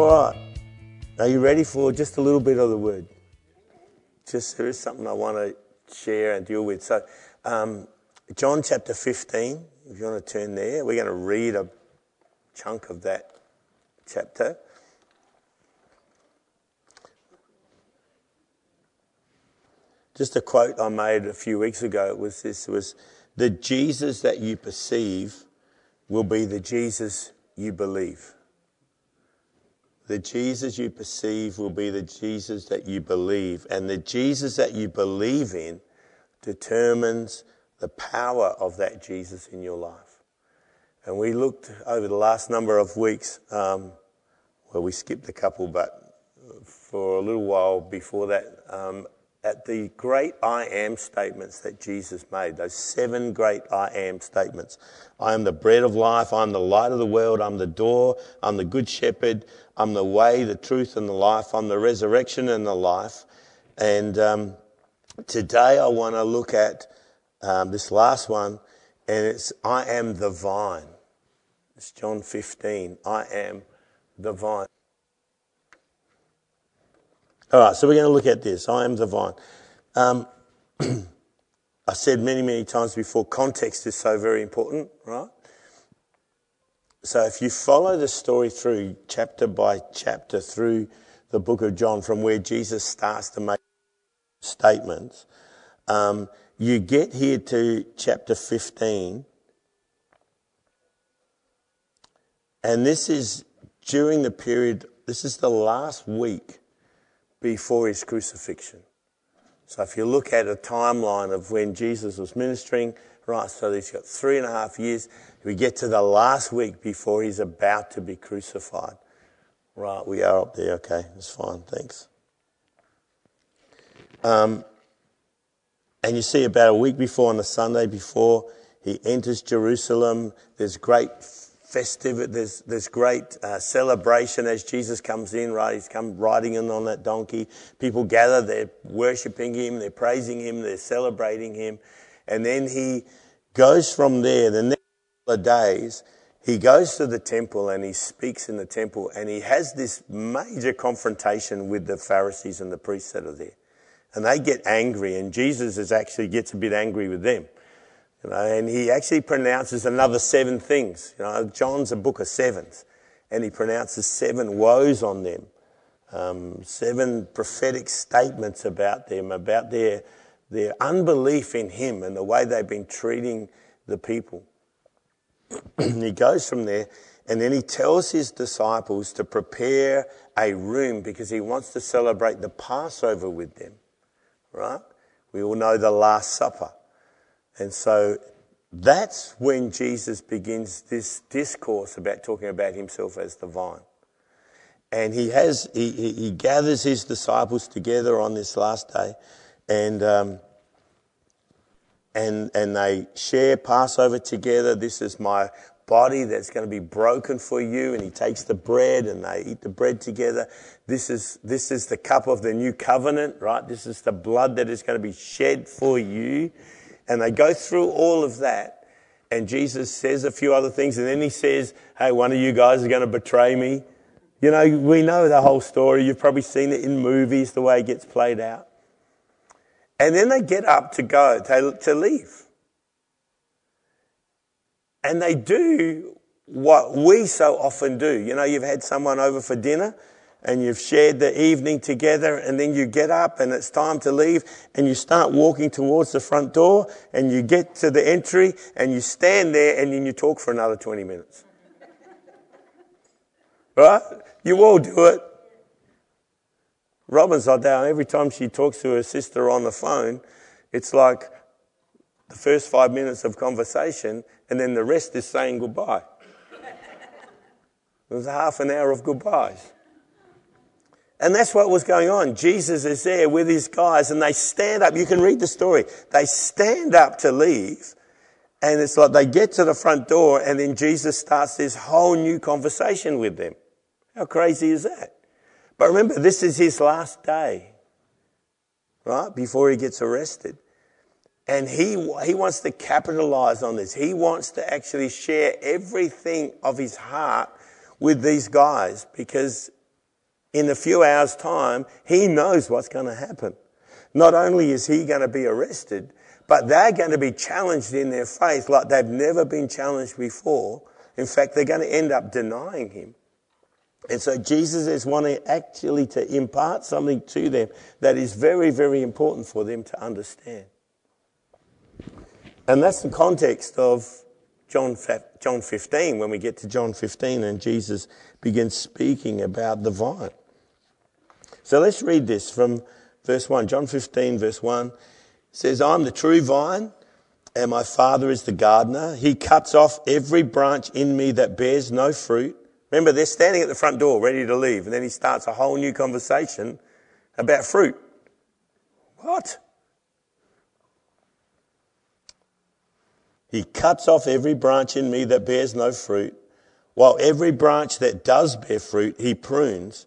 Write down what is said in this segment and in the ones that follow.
All right. Are you ready for just a little bit of the word? Just there is something I want to share and deal with. So, um, John chapter 15, if you want to turn there, we're going to read a chunk of that chapter. Just a quote I made a few weeks ago was this was the Jesus that you perceive will be the Jesus you believe. The Jesus you perceive will be the Jesus that you believe. And the Jesus that you believe in determines the power of that Jesus in your life. And we looked over the last number of weeks, um, well, we skipped a couple, but for a little while before that, um, at the great I am statements that Jesus made, those seven great I am statements. I am the bread of life. I'm the light of the world. I'm the door. I'm the good shepherd. I'm the way, the truth, and the life. I'm the resurrection and the life. And um, today I want to look at um, this last one, and it's I am the vine. It's John 15. I am the vine. All right, so we're going to look at this. I am the vine. Um, I said many, many times before, context is so very important, right? So if you follow the story through chapter by chapter through the book of John, from where Jesus starts to make statements, um, you get here to chapter 15, and this is during the period, this is the last week before his crucifixion. So if you look at a timeline of when Jesus was ministering, right, so he's got three and a half years. We get to the last week before he's about to be crucified. Right, we are up there. Okay, that's fine. Thanks. Um, and you see about a week before, on the Sunday before, he enters Jerusalem. There's great festive. There's, there's great uh, celebration as Jesus comes in, right? He's come riding in on that donkey. People gather, they're worshipping him, they're praising him, they're celebrating him. And then he goes from there, the next couple of days, he goes to the temple and he speaks in the temple and he has this major confrontation with the Pharisees and the priests that are there. And they get angry and Jesus is actually gets a bit angry with them. You know, and he actually pronounces another seven things. You know, John's a book of sevens, and he pronounces seven woes on them, um, seven prophetic statements about them, about their their unbelief in him and the way they've been treating the people. he goes from there, and then he tells his disciples to prepare a room because he wants to celebrate the Passover with them. Right? We all know the Last Supper. And so that's when Jesus begins this discourse about talking about himself as the vine. And he has, he, he gathers his disciples together on this last day and, um, and, and they share Passover together. This is my body that's going to be broken for you. And he takes the bread and they eat the bread together. This is, this is the cup of the new covenant, right? This is the blood that is going to be shed for you. And they go through all of that. And Jesus says a few other things. And then he says, Hey, one of you guys is going to betray me. You know, we know the whole story. You've probably seen it in movies, the way it gets played out. And then they get up to go, to, to leave. And they do what we so often do. You know, you've had someone over for dinner and you've shared the evening together and then you get up and it's time to leave and you start walking towards the front door and you get to the entry and you stand there and then you talk for another 20 minutes. right? You all do it. Robin's like that. Every time she talks to her sister on the phone, it's like the first five minutes of conversation and then the rest is saying goodbye. There's half an hour of goodbyes. And that's what was going on. Jesus is there with his guys and they stand up. You can read the story. They stand up to leave. And it's like they get to the front door and then Jesus starts this whole new conversation with them. How crazy is that? But remember, this is his last day, right? Before he gets arrested. And he, he wants to capitalize on this. He wants to actually share everything of his heart with these guys because in a few hours' time, he knows what's going to happen. Not only is he going to be arrested, but they're going to be challenged in their faith like they've never been challenged before. In fact, they're going to end up denying him. And so Jesus is wanting actually to impart something to them that is very, very important for them to understand. And that's the context of John, John 15, when we get to John 15 and Jesus begins speaking about the vine. So let's read this from verse 1. John 15, verse 1 says, I'm the true vine, and my Father is the gardener. He cuts off every branch in me that bears no fruit. Remember, they're standing at the front door ready to leave, and then he starts a whole new conversation about fruit. What? He cuts off every branch in me that bears no fruit, while every branch that does bear fruit, he prunes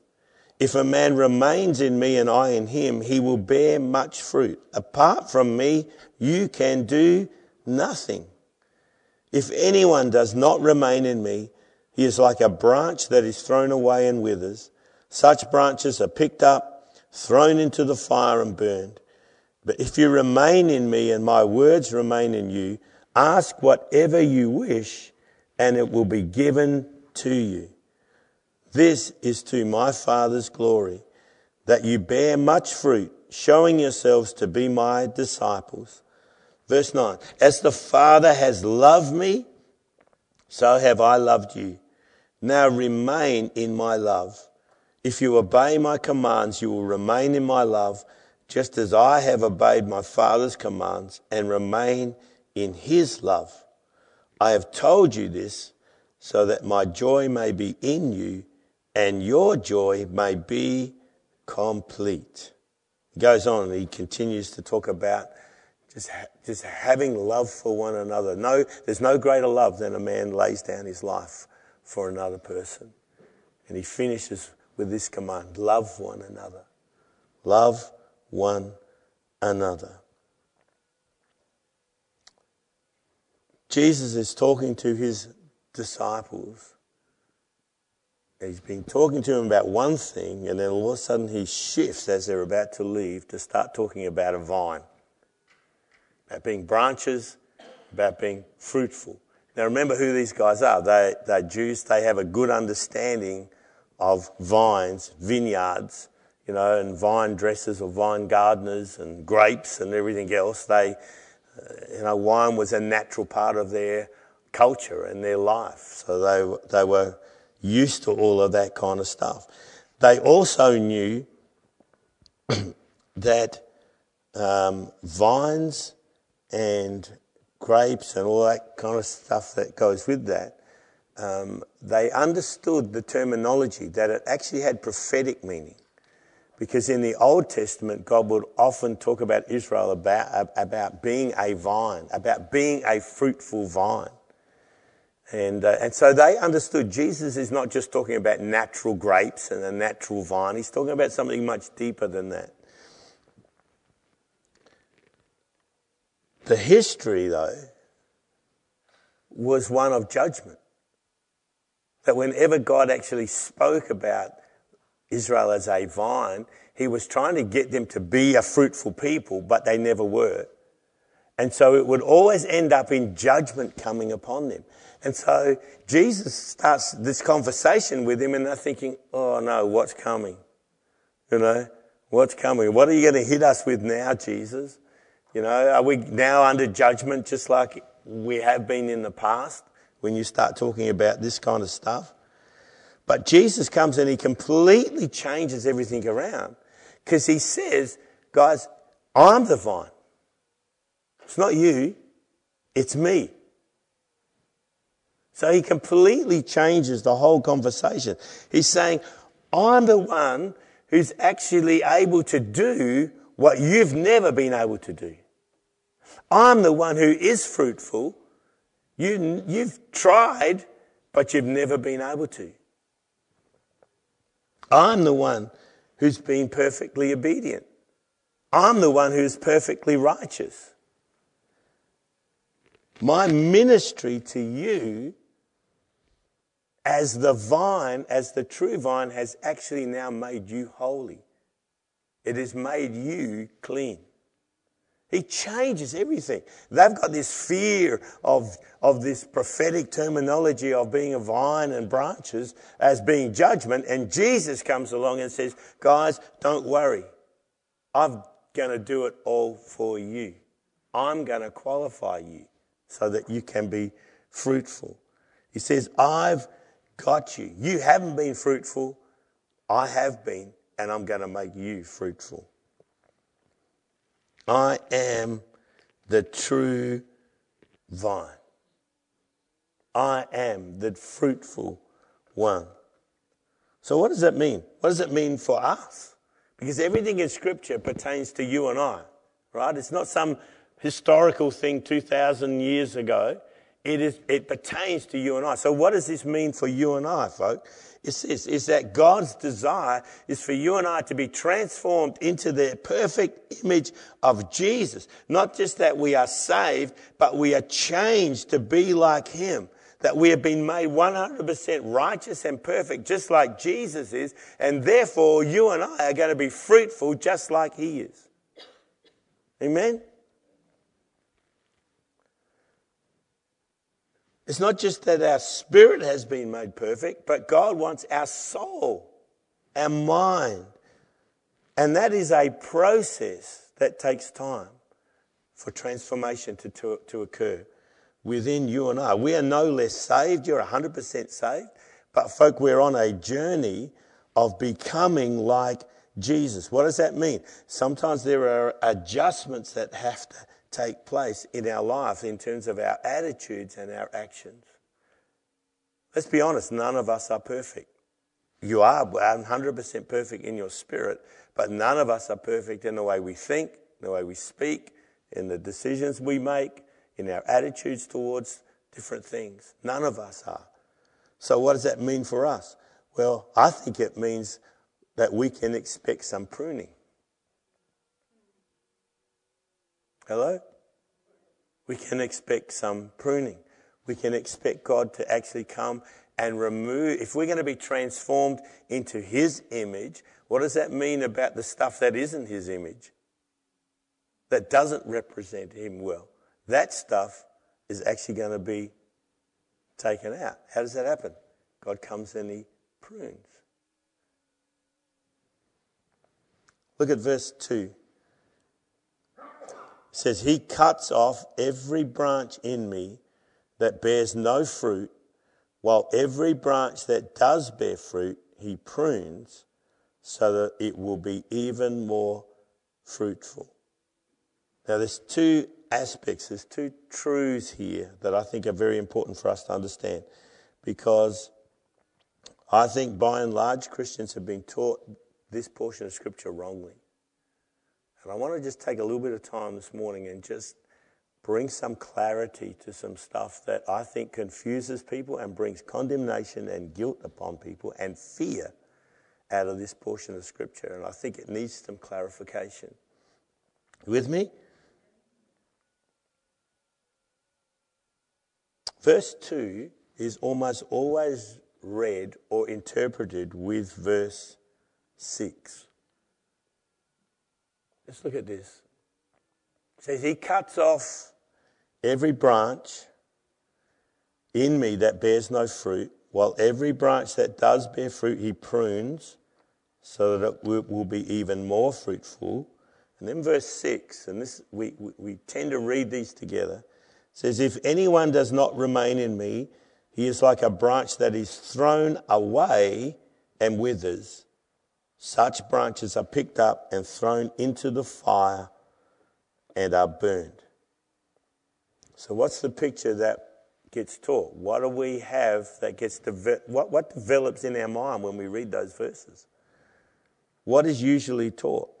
If a man remains in me and I in him, he will bear much fruit. Apart from me, you can do nothing. If anyone does not remain in me, he is like a branch that is thrown away and withers. Such branches are picked up, thrown into the fire and burned. But if you remain in me and my words remain in you, ask whatever you wish and it will be given to you. This is to my Father's glory, that you bear much fruit, showing yourselves to be my disciples. Verse 9, as the Father has loved me, so have I loved you. Now remain in my love. If you obey my commands, you will remain in my love, just as I have obeyed my Father's commands and remain in his love. I have told you this so that my joy may be in you and your joy may be complete. He goes on and he continues to talk about just, just having love for one another. No, there's no greater love than a man lays down his life for another person. And he finishes with this command love one another. Love one another. Jesus is talking to his disciples he's been talking to him about one thing, and then all of a sudden he shifts as they're about to leave to start talking about a vine, about being branches, about being fruitful. Now remember who these guys are. They, they're Jews. They have a good understanding of vines, vineyards, you know, and vine dressers or vine gardeners and grapes and everything else. They, uh, you know, wine was a natural part of their culture and their life. So they, they were used to all of that kind of stuff. They also knew that um, vines and grapes and all that kind of stuff that goes with that, um, they understood the terminology that it actually had prophetic meaning. Because in the Old Testament, God would often talk about Israel about, about being a vine, about being a fruitful vine. And, uh, and so they understood Jesus is not just talking about natural grapes and a natural vine. He's talking about something much deeper than that. The history, though, was one of judgment. That whenever God actually spoke about Israel as a vine, he was trying to get them to be a fruitful people, but they never were. And so it would always end up in judgment coming upon them. And so Jesus starts this conversation with him and they're thinking, oh no, what's coming? You know, what's coming? What are you going to hit us with now, Jesus? You know, are we now under judgment just like we have been in the past when you start talking about this kind of stuff? But Jesus comes and he completely changes everything around because he says, guys, I'm the vine. It's not you. It's me. So he completely changes the whole conversation. He's saying, I'm the one who's actually able to do what you've never been able to do. I'm the one who is fruitful. You, you've tried, but you've never been able to. I'm the one who's been perfectly obedient. I'm the one who's perfectly righteous. My ministry to you as the vine, as the true vine, has actually now made you holy. It has made you clean. He changes everything. They've got this fear of, of this prophetic terminology of being a vine and branches as being judgment. And Jesus comes along and says, guys, don't worry. I'm going to do it all for you. I'm going to qualify you so that you can be fruitful. He says, I've got you. You haven't been fruitful. I have been, and I'm going to make you fruitful. I am the true vine. I am the fruitful one. So, what does that mean? What does it mean for us? Because everything in Scripture pertains to you and I, right? It's not some historical thing 2,000 years ago. It, is, it pertains to you and I. So, what does this mean for you and I, folks? It's this, is that God's desire is for you and I to be transformed into the perfect image of Jesus. Not just that we are saved, but we are changed to be like Him. That we have been made 100% righteous and perfect, just like Jesus is. And therefore, you and I are going to be fruitful just like He is. Amen? It's not just that our spirit has been made perfect, but God wants our soul, our mind. And that is a process that takes time for transformation to, to, to occur within you and I. We are no less saved. You're 100% saved. But, folk, we're on a journey of becoming like Jesus. What does that mean? Sometimes there are adjustments that have to take place in our life in terms of our attitudes and our actions. Let's be honest, none of us are perfect. You are 100% perfect in your spirit, but none of us are perfect in the way we think, in the way we speak, in the decisions we make, in our attitudes towards different things. None of us are. So, what does that mean for us? Well, I think it means that we can expect some pruning. Hello? We can expect some pruning. We can expect God to actually come and remove, if we're going to be transformed into His image, what does that mean about the stuff that isn't His image? That doesn't represent Him well. That stuff is actually going to be taken out. How does that happen? God comes and He prunes. Look at verse 2 says, He cuts off every branch in me that bears no fruit, while every branch that does bear fruit, He prunes so that it will be even more fruitful. Now, there's two aspects, there's two truths here that I think are very important for us to understand because I think by and large Christians have been taught this portion of Scripture wrongly. And I want to just take a little bit of time this morning and just bring some clarity to some stuff that I think confuses people and brings condemnation and guilt upon people and fear out of this portion of Scripture. And I think it needs some clarification. with me? Verse 2 is almost always read or interpreted with verse 6. Let's look at this. It says, He cuts off every branch in me that bears no fruit, while every branch that does bear fruit, He prunes so that it will be even more fruitful. And then verse 6, and this we, we tend to read these together, says, If anyone does not remain in me, he is like a branch that is thrown away and withers. Such branches are picked up and thrown into the fire and are burned. So, what's the picture that gets taught? What do we have that gets de- what, what develops in our mind when we read those verses? What is usually taught?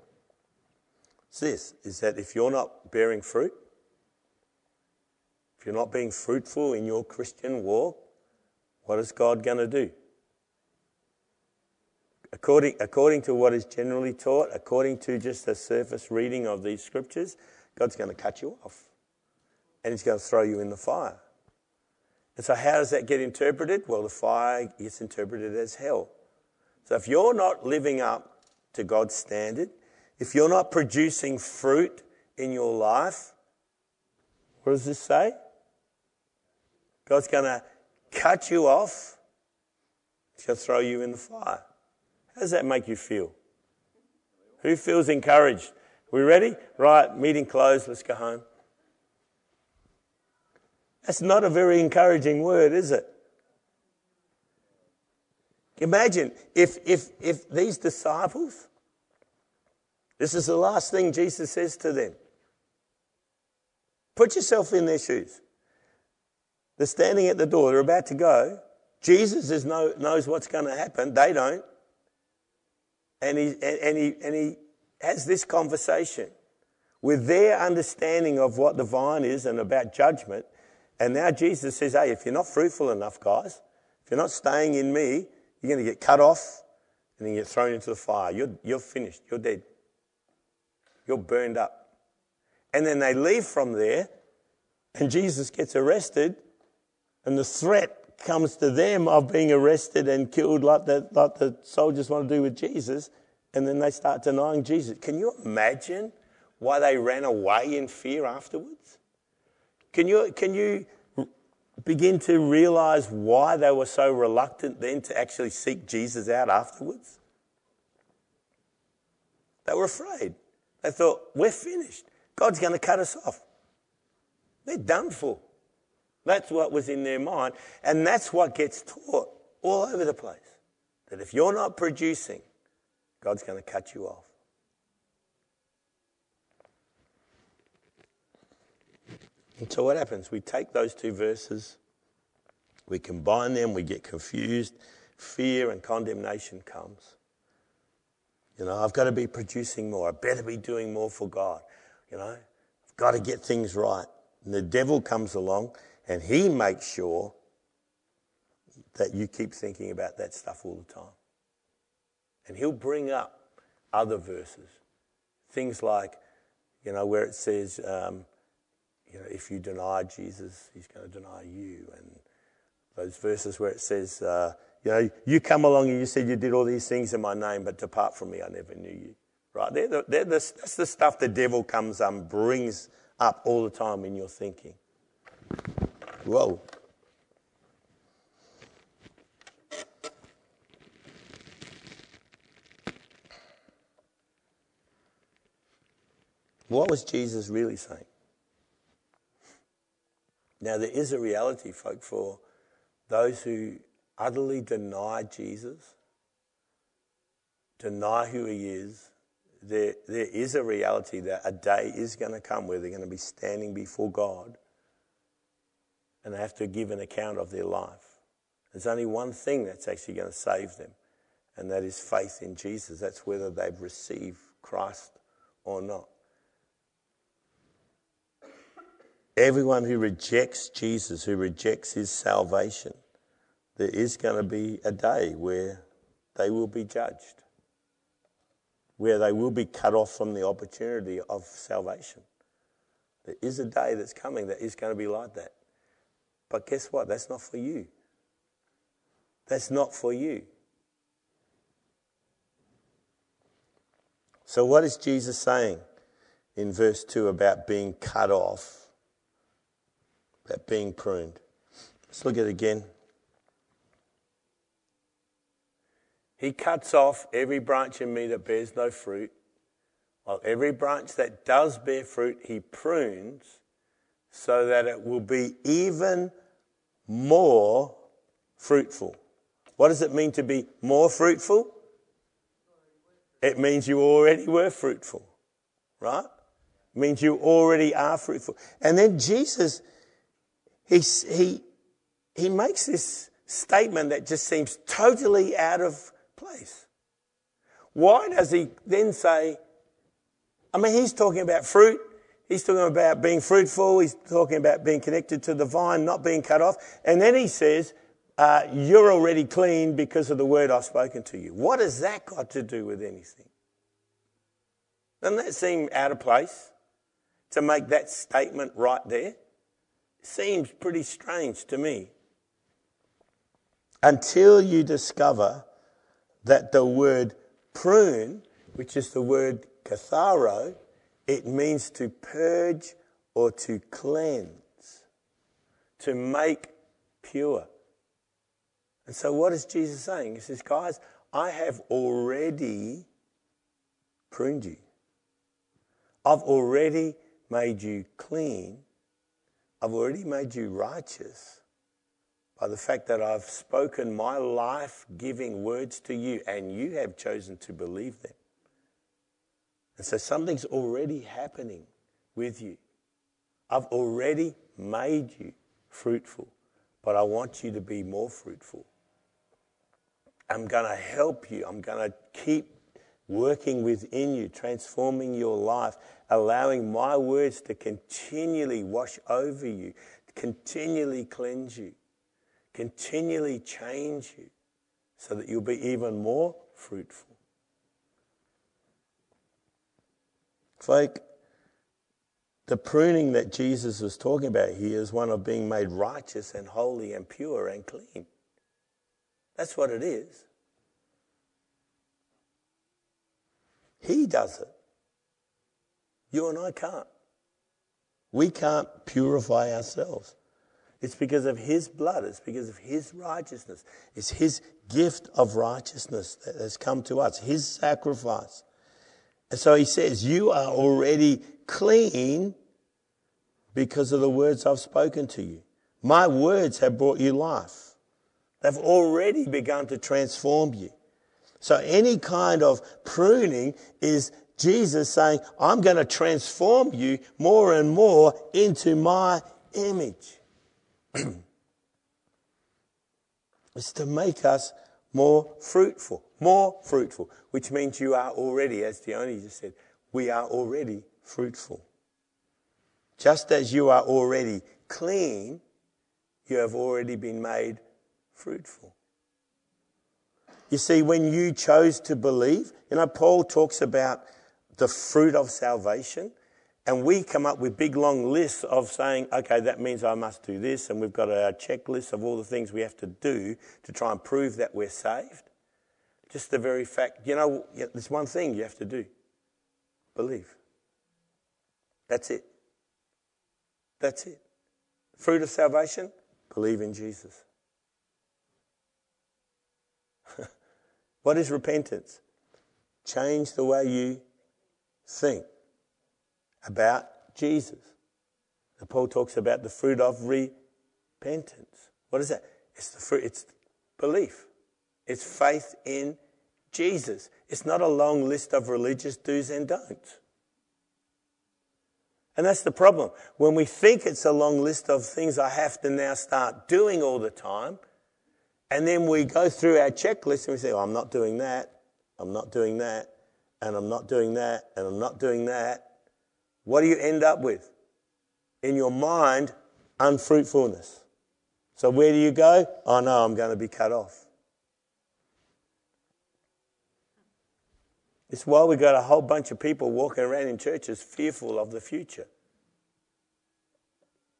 It's this, is that if you're not bearing fruit, if you're not being fruitful in your Christian walk, what is God going to do? According, according to what is generally taught, according to just a surface reading of these scriptures, God's going to cut you off. And He's going to throw you in the fire. And so, how does that get interpreted? Well, the fire gets interpreted as hell. So, if you're not living up to God's standard, if you're not producing fruit in your life, what does this say? God's going to cut you off. He's going to throw you in the fire. How does that make you feel? Who feels encouraged? We ready? Right, meeting closed. Let's go home. That's not a very encouraging word, is it? Imagine if, if, if these disciples, this is the last thing Jesus says to them. Put yourself in their shoes. They're standing at the door, they're about to go. Jesus is know, knows what's going to happen, they don't. And he, and, and, he, and he has this conversation with their understanding of what the vine is and about judgment. And now Jesus says, hey, if you're not fruitful enough, guys, if you're not staying in me, you're going to get cut off and then get thrown into the fire. You're, you're finished. You're dead. You're burned up. And then they leave from there and Jesus gets arrested and the threat comes to them of being arrested and killed like the, like the soldiers want to do with Jesus. And then they start denying Jesus. Can you imagine why they ran away in fear afterwards? Can you, can you begin to realize why they were so reluctant then to actually seek Jesus out afterwards? They were afraid. They thought, we're finished. God's going to cut us off. They're done for. That's what was in their mind. And that's what gets taught all over the place. That if you're not producing, God's going to cut you off. And so what happens? We take those two verses, we combine them, we get confused, fear and condemnation comes. You know, I've got to be producing more. I better be doing more for God. You know, I've got to get things right. And the devil comes along and he makes sure that you keep thinking about that stuff all the time. And he'll bring up other verses. Things like, you know, where it says, um, you know, if you deny Jesus, he's going to deny you. And those verses where it says, uh, you know, you come along and you said you did all these things in my name, but depart from me, I never knew you. Right? They're the, they're the, that's the stuff the devil comes and brings up all the time in your thinking. Whoa. What was Jesus really saying? Now, there is a reality, folk, for those who utterly deny Jesus, deny who he is. There, there is a reality that a day is going to come where they're going to be standing before God and they have to give an account of their life. There's only one thing that's actually going to save them, and that is faith in Jesus. That's whether they've received Christ or not. Everyone who rejects Jesus, who rejects his salvation, there is going to be a day where they will be judged, where they will be cut off from the opportunity of salvation. There is a day that's coming that is going to be like that. But guess what? That's not for you. That's not for you. So, what is Jesus saying in verse 2 about being cut off? about being pruned. Let's look at it again. He cuts off every branch in me that bears no fruit, while every branch that does bear fruit, he prunes so that it will be even more fruitful. What does it mean to be more fruitful? It means you already were fruitful, right? It means you already are fruitful. And then Jesus he, he, he makes this statement that just seems totally out of place. Why does he then say, I mean, he's talking about fruit. He's talking about being fruitful. He's talking about being connected to the vine, not being cut off. And then he says, uh, You're already clean because of the word I've spoken to you. What has that got to do with anything? Doesn't that seem out of place to make that statement right there? seems pretty strange to me. Until you discover that the word prune, which is the word katharo, it means to purge or to cleanse, to make pure. And so, what is Jesus saying? He says, Guys, I have already pruned you. I've already made you clean. I've already made you righteous by the fact that I've spoken my life giving words to you and you have chosen to believe them. And so something's already happening with you. I've already made you fruitful, but I want you to be more fruitful. I'm going to help you. I'm going to keep working within you, transforming your life, allowing my words to continually wash over you, continually cleanse you, continually change you, so that you'll be even more fruitful. Folk, the pruning that Jesus was talking about here is one of being made righteous and holy and pure and clean. That's what it is. He does it. You and I can't. We can't purify ourselves. It's because of His blood. It's because of His righteousness. It's His gift of righteousness that has come to us, His sacrifice. And so He says, You are already clean because of the words I've spoken to you. My words have brought you life. They've already begun to transform you. So any kind of pruning is Jesus saying, I'm going to transform you more and more into my image. it's to make us more fruitful, more fruitful, which means you are already, as Dione just said, we are already fruitful. Just as you are already clean, you have already been made fruitful. You see, when you chose to believe, you know, Paul talks about the fruit of salvation. And we come up with big long lists of saying, okay, that means I must do this. And we've got our checklist of all the things we have to do to try and prove that we're saved. Just the very fact, you know, there's one thing you have to do believe. That's it. That's it. Fruit of salvation, believe in Jesus. What is repentance? Change the way you think about Jesus. And Paul talks about the fruit of repentance. What is that? It's the fruit, it's belief. It's faith in Jesus. It's not a long list of religious do's and don'ts. And that's the problem. When we think it's a long list of things I have to now start doing all the time, and then we go through our checklist and we say, oh, I'm not doing that, I'm not doing that, and I'm not doing that, and I'm not doing that. What do you end up with? In your mind, unfruitfulness. So where do you go? Oh no, I'm going to be cut off. It's why we got a whole bunch of people walking around in churches fearful of the future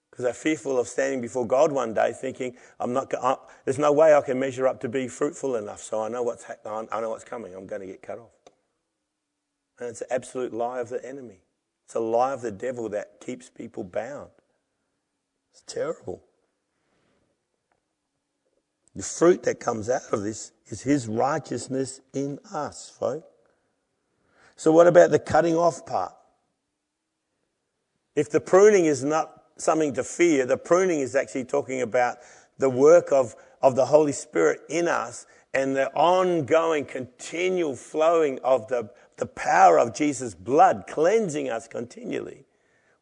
because they're fearful of standing before God one day, thinking, "I'm not. I, there's no way I can measure up to be fruitful enough. So I know what's. Ha- I know what's coming. I'm going to get cut off." And it's an absolute lie of the enemy. It's a lie of the devil that keeps people bound. It's terrible. The fruit that comes out of this is his righteousness in us, folks. So, what about the cutting off part? If the pruning is not something to fear. The pruning is actually talking about the work of, of the Holy Spirit in us and the ongoing, continual flowing of the, the power of Jesus' blood cleansing us continually.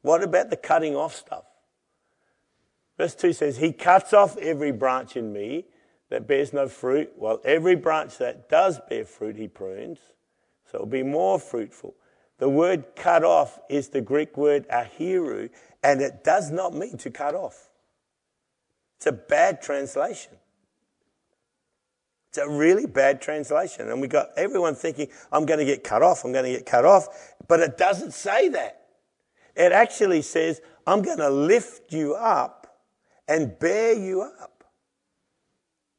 What about the cutting off stuff? Verse 2 says, He cuts off every branch in me that bears no fruit, while every branch that does bear fruit, He prunes, so it'll be more fruitful. The word cut off is the Greek word airo, and it does not mean to cut off. It's a bad translation. It's a really bad translation. And we got everyone thinking, I'm going to get cut off, I'm going to get cut off. But it doesn't say that. It actually says, I'm going to lift you up and bear you up.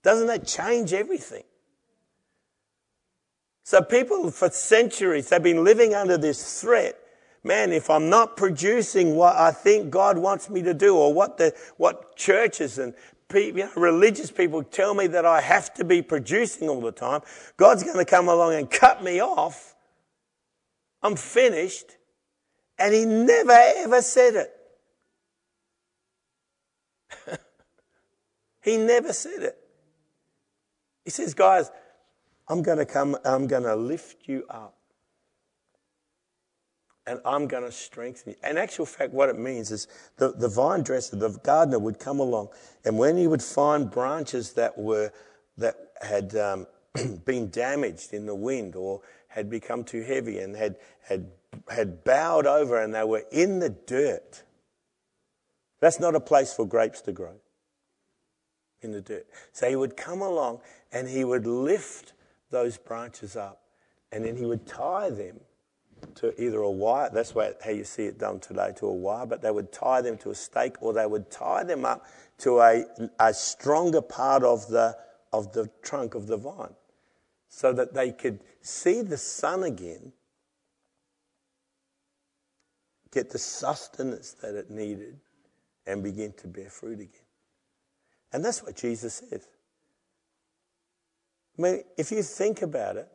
Doesn't that change everything? So people for centuries they've been living under this threat. Man, if I'm not producing what I think God wants me to do or what the, what churches and people, you know, religious people tell me that I have to be producing all the time, God's going to come along and cut me off. I'm finished. And he never ever said it. he never said it. He says, guys, I'm going to come, I'm going to lift you up. And I'm going to strengthen you. In actual fact, what it means is the, the vine dresser, the gardener would come along, and when he would find branches that were, that had um, been damaged in the wind or had become too heavy and had, had, had bowed over and they were in the dirt, that's not a place for grapes to grow in the dirt. So he would come along and he would lift those branches up and then he would tie them to either a wire, that's how you see it done today, to a wire, but they would tie them to a stake or they would tie them up to a, a stronger part of the, of the trunk of the vine so that they could see the sun again, get the sustenance that it needed, and begin to bear fruit again. And that's what Jesus says. I mean, if you think about it,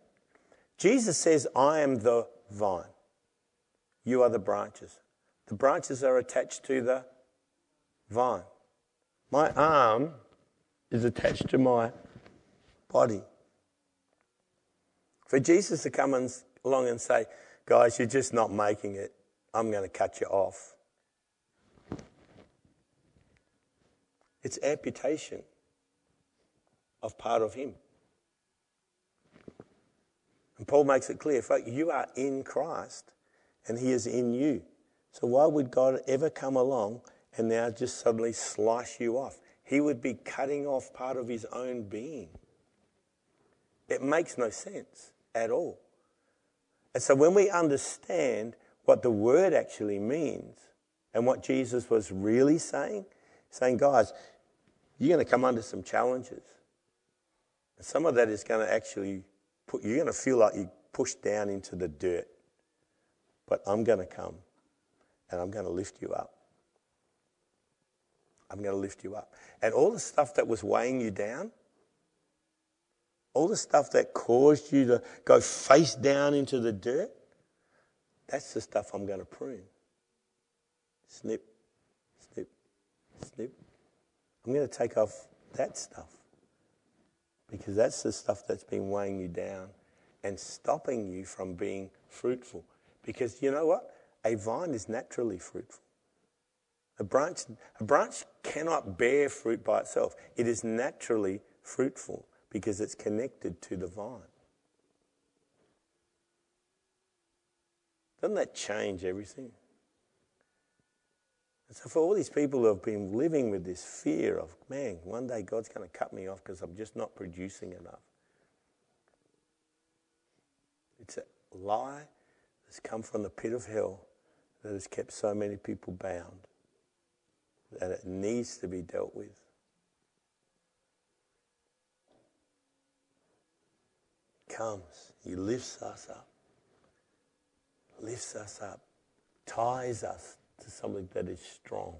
Jesus says, I am the vine. You are the branches. The branches are attached to the vine. My arm is attached to my body. For Jesus to come along and say, guys, you're just not making it, I'm going to cut you off. It's amputation of part of Him. And Paul makes it clear, folks, you are in Christ and He is in you. So why would God ever come along and now just suddenly slice you off? He would be cutting off part of His own being. It makes no sense at all. And so when we understand what the word actually means and what Jesus was really saying, saying, guys, you're going to come under some challenges. And some of that is going to actually put, you're going to feel like you pushed down into the dirt. But I'm going to come and I'm going to lift you up. I'm going to lift you up. And all the stuff that was weighing you down, all the stuff that caused you to go face down into the dirt, that's the stuff I'm going to prune. Snip, snip, snip. I'm going to take off that stuff because that's the stuff that's been weighing you down and stopping you from being fruitful. Because you know what? A vine is naturally fruitful. A branch, a branch cannot bear fruit by itself. It is naturally fruitful because it's connected to the vine. Doesn't that change everything? And so, for all these people who have been living with this fear of, man, one day God's going to cut me off because I'm just not producing enough, it's a lie that's come from the pit of hell that has kept so many people bound, that it needs to be dealt with. comes, He lifts us up, lifts us up, ties us to something that is strong.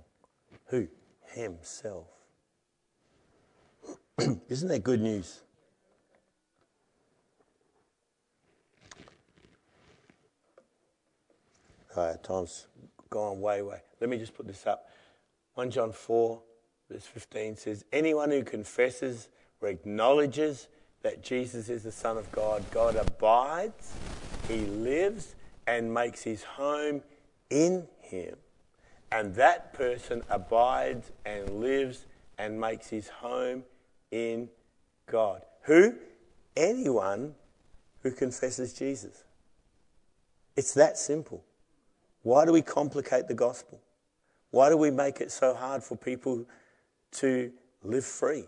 Who? Himself. Isn't that good news? All right, time's gone way, way. Let me just put this up. 1 John 4, verse 15 says, Anyone who confesses or acknowledges that Jesus is the Son of God. God abides, He lives, and makes His home in Him. And that person abides and lives and makes his home in God. Who? Anyone who confesses Jesus. It's that simple. Why do we complicate the gospel? Why do we make it so hard for people to live free?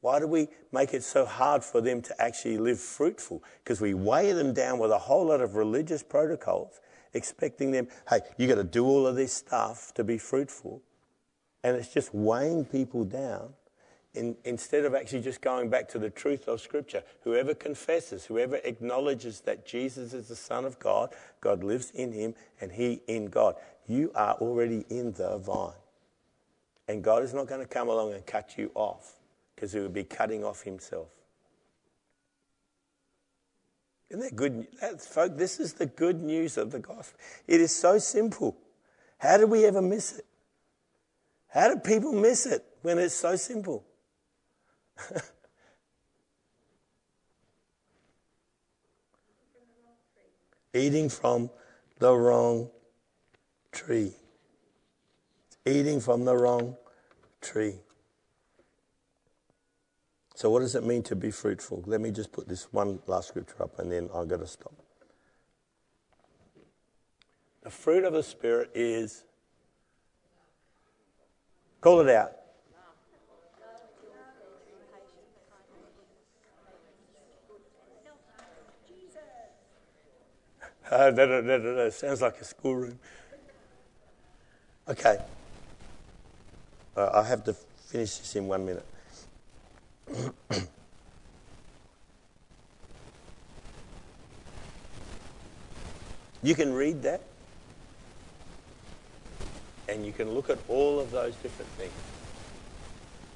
Why do we make it so hard for them to actually live fruitful? Because we weigh them down with a whole lot of religious protocols, expecting them, hey, you got to do all of this stuff to be fruitful. And it's just weighing people down in, instead of actually just going back to the truth of Scripture. Whoever confesses, whoever acknowledges that Jesus is the Son of God, God lives in him, and he in God, you are already in the vine. And God is not going to come along and cut you off because he would be cutting off himself. Isn't that good? That's, folks, this is the good news of the gospel. It is so simple. How did we ever miss it? How do people miss it when it's so simple? Eating from the wrong tree. Eating from the wrong tree. So, what does it mean to be fruitful? Let me just put this one last scripture up and then I've got to stop. The fruit of the Spirit is, call it out. Uh. Sounds like a schoolroom. Okay. Uh, I have to finish this in one minute. you can read that and you can look at all of those different things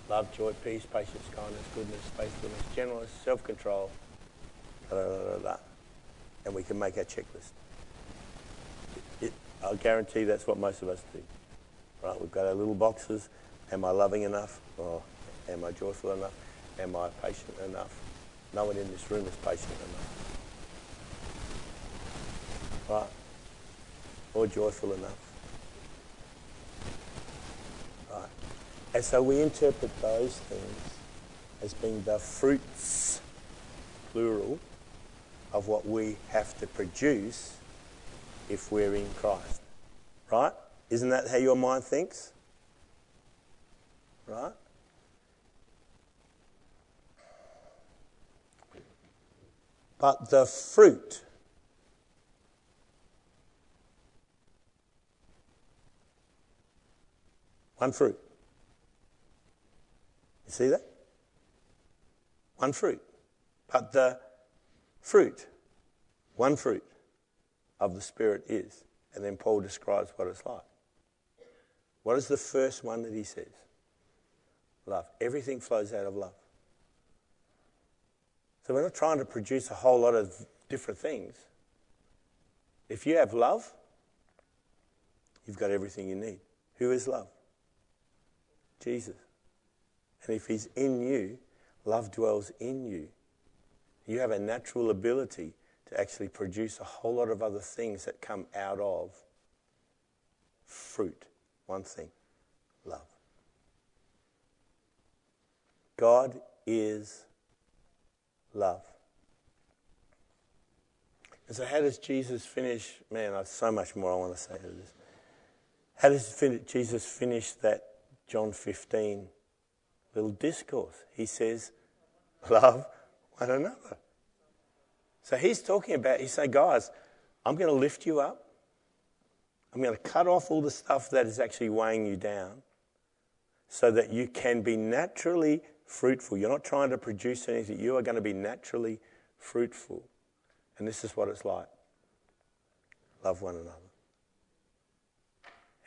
love, joy, peace, patience, kindness, goodness, faithfulness, gentleness, self control, and we can make our checklist. It, I'll guarantee that's what most of us do. Right? We've got our little boxes. Am I loving enough? Or am I joyful enough? Am I patient enough? No one in this room is patient enough. Right? Or joyful enough. Right? And so we interpret those things as being the fruits, plural, of what we have to produce if we're in Christ. Right? Isn't that how your mind thinks? Right? But the fruit one fruit. You see that? One fruit. But the fruit, one fruit of the Spirit is. And then Paul describes what it's like. What is the first one that he says? Love. Everything flows out of love. So we're not trying to produce a whole lot of different things. If you have love, you've got everything you need. Who is love? Jesus. And if he's in you, love dwells in you. You have a natural ability to actually produce a whole lot of other things that come out of fruit. One thing love. God is love. And so, how does Jesus finish? Man, I have so much more I want to say to this. How does Jesus finish that John 15 little discourse? He says, Love one another. So he's talking about, he's saying, guys, I'm going to lift you up. I'm going to cut off all the stuff that is actually weighing you down so that you can be naturally fruitful. You're not trying to produce anything, you are going to be naturally fruitful. And this is what it's like love one another.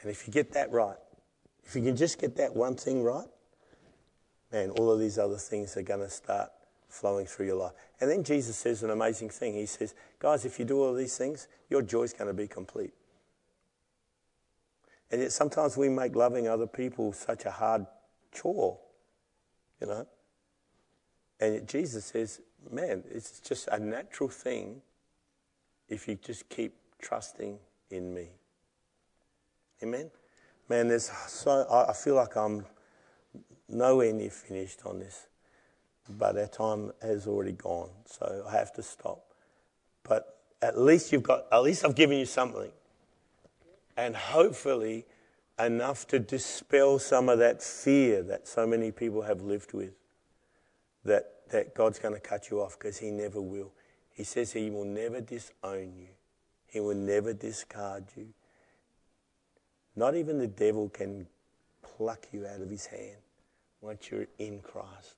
And if you get that right, if you can just get that one thing right, man, all of these other things are going to start flowing through your life. And then Jesus says an amazing thing. He says, Guys, if you do all these things, your joy is going to be complete. And yet sometimes we make loving other people such a hard chore, you know. And Jesus says, Man, it's just a natural thing if you just keep trusting in me. Amen? Man, there's so, I feel like I'm nowhere near finished on this but our time has already gone, so I have to stop. But at least you've got, at least I've given you something. And hopefully, enough to dispel some of that fear that so many people have lived with that, that God's going to cut you off because He never will. He says He will never disown you, He will never discard you. Not even the devil can pluck you out of His hand once you're in Christ.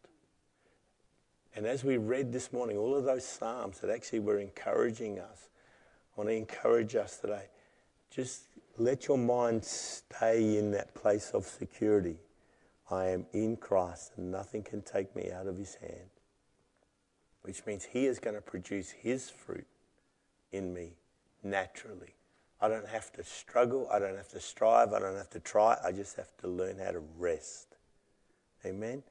And as we read this morning, all of those Psalms that actually were encouraging us, I want to encourage us today. Just let your mind stay in that place of security. I am in Christ and nothing can take me out of his hand. Which means he is going to produce his fruit in me naturally. I don't have to struggle. I don't have to strive. I don't have to try. I just have to learn how to rest. Amen?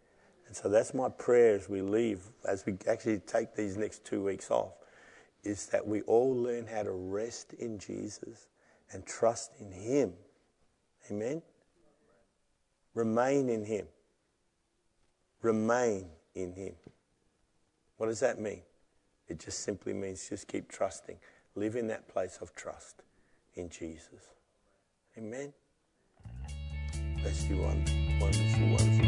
And so that's my prayer as we leave, as we actually take these next two weeks off, is that we all learn how to rest in Jesus and trust in Him. Amen? Remain in Him. Remain in Him. What does that mean? It just simply means just keep trusting. Live in that place of trust in Jesus. Amen? Bless you, wonderful, wonderful, wonderful.